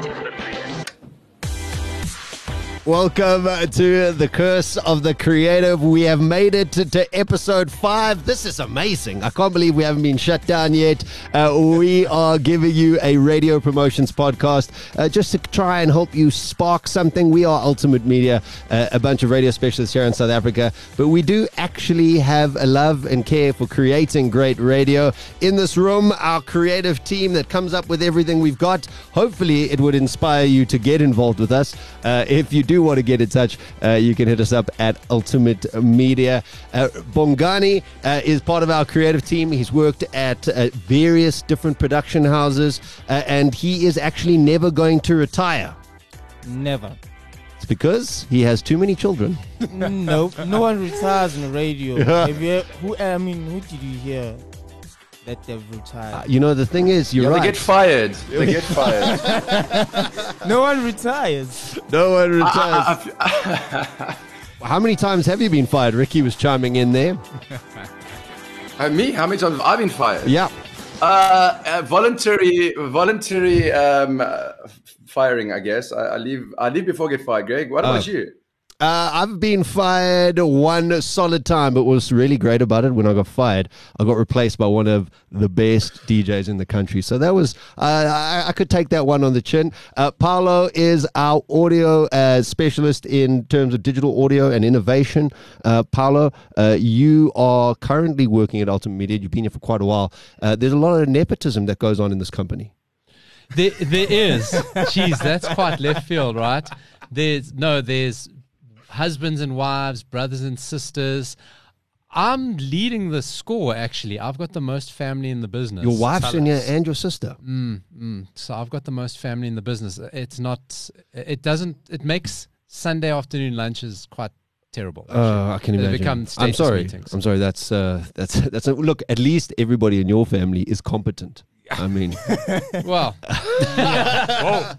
different Welcome to the Curse of the Creative. We have made it to, to episode five. This is amazing. I can't believe we haven't been shut down yet. Uh, we are giving you a radio promotions podcast uh, just to try and help you spark something. We are Ultimate Media, uh, a bunch of radio specialists here in South Africa, but we do actually have a love and care for creating great radio. In this room, our creative team that comes up with everything we've got. Hopefully, it would inspire you to get involved with us. Uh, if you do want to get in touch, uh, you can hit us up at Ultimate Media. Uh, Bongani uh, is part of our creative team. He's worked at uh, various different production houses, uh, and he is actually never going to retire. Never. It's because he has too many children. no, no one retires on the radio. You, who? I mean, who did you hear that they've retired? Uh, you know, the thing is, you're Yeah, right. They get fired. They get fired. no one retires. no one retires. I- I- How many times have you been fired? Ricky was chiming in there. I- me? How many times have I been fired? Yeah. Uh, uh, voluntary, voluntary um, uh, firing. I guess I, I leave. I leave before I get fired. Greg, what about Oh. you? Uh, I've been fired one solid time, but what's really great about it when I got fired, I got replaced by one of the best DJs in the country. So that was, uh, I, I could take that one on the chin. Uh, Paolo is our audio uh, specialist in terms of digital audio and innovation. Uh, Paolo, uh, you are currently working at Ultimate Media. You've been here for quite a while. There's a lot of nepotism that goes on in this company. There, there is. Jeez, that's quite left field, right? There's no, there's husbands and wives, brothers and sisters. I'm leading the score. Actually, I've got the most family in the business. Your wife's in your, us. and your sister. Mm, so I've got the most family in the business. It's not. It doesn't. It makes Sunday afternoon lunches quite terrible. actually. Uh, I can imagine. become I'm sorry. meetings. I'm sorry. That's uh, that's that's a, look. At least everybody in your family is competent. I mean, Well, yeah.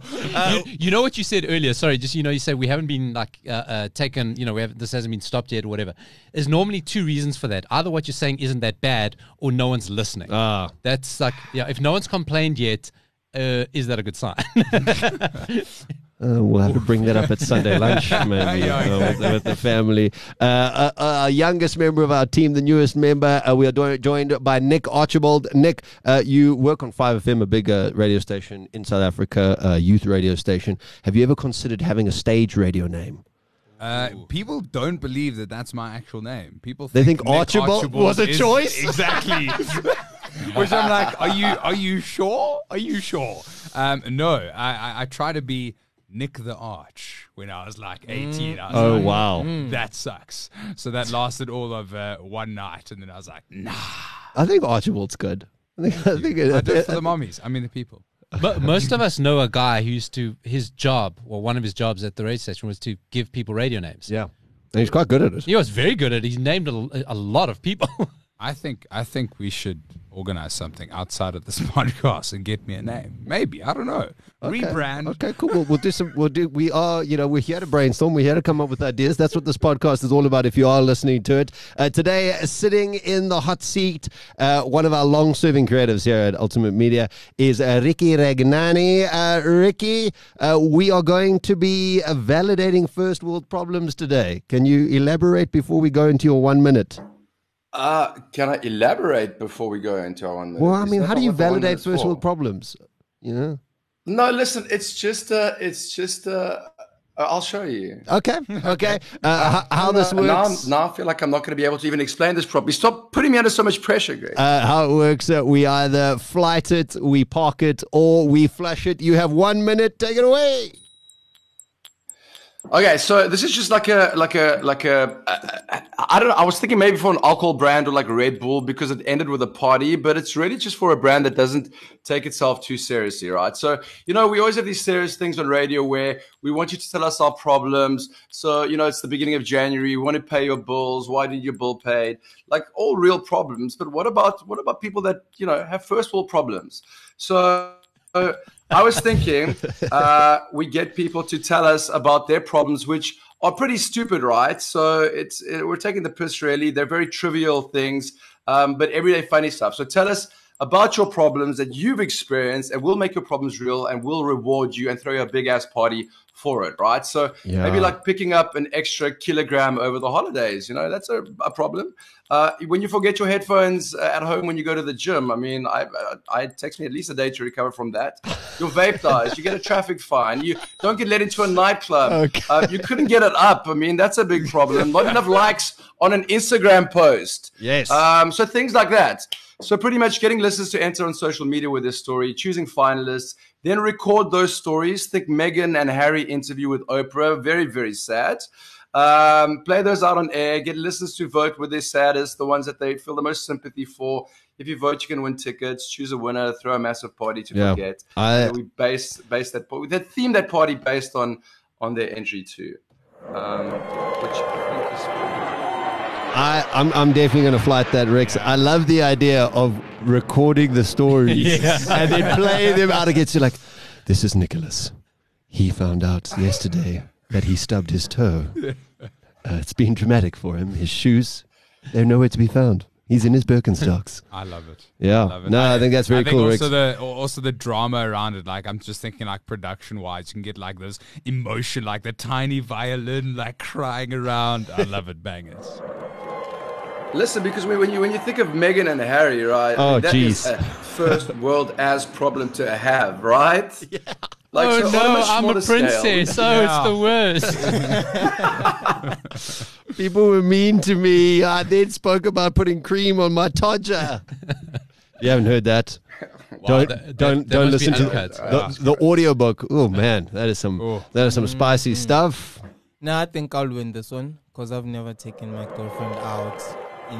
you, you know what you said earlier. Sorry, just you know, you said we haven't been like uh, uh, taken. You know, we have this hasn't been stopped yet, or whatever. There's normally two reasons for that. Either what you're saying isn't that bad, or no one's listening. ah, That's like, yeah. If no one's complained yet, uh, is that a good sign? uh, we'll have to bring that up at Sunday lunch, maybe uh, with, with the family. Uh, uh, uh, youngest member of our team, the newest member. Uh, we are do- joined by Nick Archibald. Nick, uh, you work on Five FM, a big radio station in South Africa, uh, youth radio station. Have you ever considered having a stage radio name? Uh, people don't believe that that's my actual name. People They think, think Nick Archibald was a choice? Exactly. Which I'm like, are you are you sure? Are you sure? Um, no, I, I I try to be Nick the Arch when I was like 18. I was Oh, like, wow. that sucks. So that lasted all of uh, one night, and then I was like, nah. I think Archibald's good. I think, I think I do it for the mummies. I mean the people. But most of us know a guy who used to his job, or one of his jobs at the radio station, was to give people radio names. yeah. And he's quite good at it. He was very good at it. He named a, a lot of people. I think I think we should organize something outside of this podcast and get me a name. Maybe I don't know. Rebrand. Okay, cool. We'll, we'll do some. We'll do. We are, you know, we're here to brainstorm. We're here to come up with ideas. That's what this podcast is all about. If you are listening to it uh, today, sitting in the hot seat, uh, one of our long-serving creatives here at Ultimate Media is uh, Ricky Regnani. Uh, Ricky, uh, we are going to be uh, validating first world problems today. Can you elaborate before we go into your one minute? Uh, can I elaborate before we go into our one? minute? Well, I mean, how do you validate first world problems? You know. No, listen. It's just. Uh, it's just. Uh, uh, I'll show you. Okay. Okay. Uh, how, how this Uh, now, works? now I feel like I'm not going to be able to even explain this properly. Stop putting me under so much pressure, Greg. uh, how it works. Uh, we either flight it, we park it, or we flush it. You have one minute. Take it away. Okay, so this is just like a like a like a I, don't know. I was thinking maybe for an alcohol brand or like Red Bull because it ended with a party, but it's really just for a brand that doesn't take itself too seriously, right? So you know, we always have these serious things on radio where we want you to tell us our problems. So you know, it's the beginning of January. We want to pay your bills. Why didn't your bill paid? Like all real problems. But what about what about people that you know have first world problems? So. uh, I was thinking uh, we get people to tell us about their problems, which are pretty stupid, right? So it's it, we're taking the piss, really. They're very trivial things, um, but everyday funny stuff. So tell us about your problems that you've experienced, and we'll make your problems real, and we'll reward you and throw you a big ass party for it, right? So Yeah. maybe like picking up an extra kilogram over the holidays, you know, that's a, a problem. Uh, when you forget your headphones uh, at home when you go to the gym, I mean, I, I it takes me at least a day to recover from that. Your vape dies, you get a traffic fine, you don't get let into a nightclub, Okay. uh, you couldn't get it up. I mean, that's a big problem. Not enough likes on an Instagram post. Yes. Um, so things like that. So pretty much getting listeners to enter on social media with their story, choosing finalists, then record those stories. Think Meghan and Harry interview with Oprah. Very, very sad. Um, play those out on air. Get listeners to vote with their saddest, the ones that they feel the most sympathy for. If you vote, you can win tickets. Choose a winner. Throw a massive party to Yeah. forget. I- we base base that we that theme that party based on on their entry too. Um, which I think is I, I'm, I'm definitely going to flight that, Rex. I love the idea of recording the stories and then playing them out against you. Like, this is Nicholas. He found out yesterday that he stubbed his toe. Uh, it's been dramatic for him. His shoes, they're nowhere to be found. He's in his Birkenstocks. I love it. Yeah. Love it. No, I think that's very I think cool, Also Rex. the also the drama around it. Like I'm just thinking like production wise, you can get like this emotion, like the tiny violin like crying around. I love it, bangers. Listen, because when you when you think of Meghan and Harry, right? Oh, that is jeez. a first world as problem to have, right? Yeah. Like, oh so no, much I'm a smaller scale- princess. Oh, Yeah. it's the worst. People were mean to me. I then spoke about putting cream on my todger. you haven't heard that? don't that- that- don't that don't listen to uncut. the, the audio book. Oh man, that is some Oh. that is some mm-hmm. spicy stuff. No, I think I'll win this one because I've never taken my girlfriend out in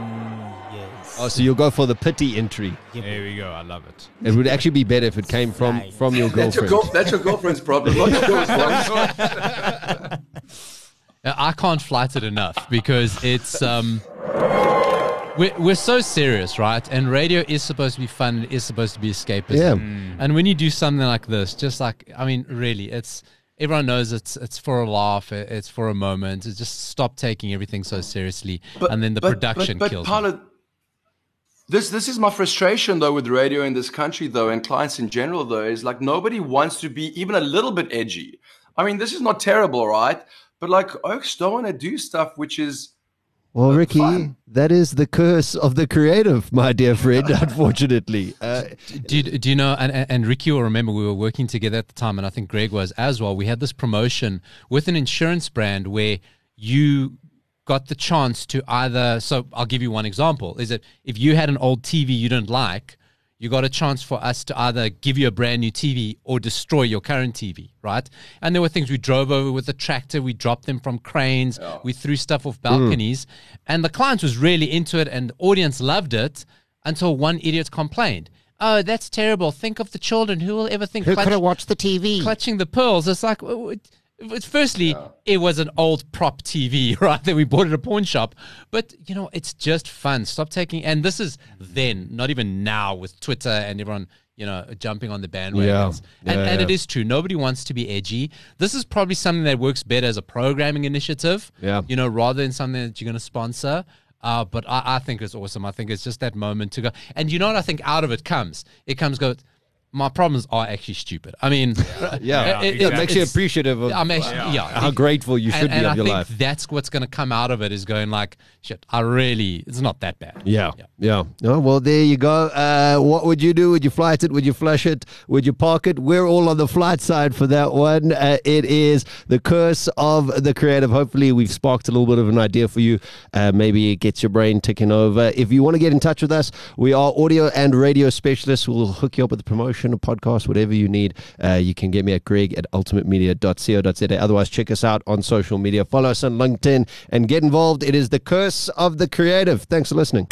years. Oh, so you'll go for the pity entry. There we go. I love it. It would actually be better if it came from Fine. from your That's your, girlfriend. girl, that's your girlfriend's problem, not yours. One. Uh, I can't flight it enough because it's um we're, we're so serious, right? And radio is supposed to be fun. It is supposed to be escapism. Yeah. And when you do something like this, just like I mean, really, it's everyone knows it's it's for a laugh. It's for a moment. It's just stop taking everything so seriously, and then the production but, kills. Paolo, me. this this is my frustration though with radio in this country though, and clients in general though, is like nobody wants to be even a little bit edgy. I mean, this is not terrible, right? But like Oaks don't want to do stuff which is Well, Ricky, fun. that is the curse of the creative, my dear friend. Unfortunately, uh, Do you, do you know? And, and and Ricky will remember we were working together at the time, and I think Greg was as well. We had this promotion with an insurance brand where you got the chance to either. So I'll give you one example: is that if you had an old TV you didn't like, you got a chance for us to either give you a brand new TV or destroy your current TV, right? And there were things we drove over with the tractor, we dropped them from cranes, we threw stuff off balconies, mm. and the client was really into it, and the audience loved it until one idiot complained. Oh, that's terrible. Think of the children. Who will ever think who could clutch- have watched the TV? clutching the pearls? It's like, w- w- it's firstly, it was an old prop TV, right? That we bought at a pawn shop. But, you know, it's just fun. Stop taking, and this is then, not even now with Twitter and everyone, you know, jumping on the bandwagons. Yeah. And, Yeah, and it yeah. is true. Nobody wants to be edgy. This is probably something that works better as a programming initiative, Yeah. you know, rather than something that you're going to sponsor. Uh, but I, I think it's awesome. I think it's just that moment to go. And you know what I think out of it comes? It comes go, my problems are actually stupid. I mean, yeah, it- it, it- makes you appreciative of I'm actually, yeah. how grateful you should and, be and of I your think life. that's what's going to come out of it is going like, shit, I really, it's not that bad. Yeah, yeah. Oh, well, there you go. Uh, what would you do? Would you flight it? Would you flush it? Would you park it? We're all on the flight side for that one. Uh, it is the curse of the creative. Hopefully, we've sparked a little bit of an idea for you. Uh, maybe it gets your brain ticking over. If you want to get in touch with us, we are audio and radio specialists. We'll hook you up with a promotion, a podcast, whatever you need. Uh, you can get me at greg at ultimatemedia.co.za. Otherwise, check us out on social media. Follow us on LinkedIn and get involved. It is the curse of the creative. Thanks for listening.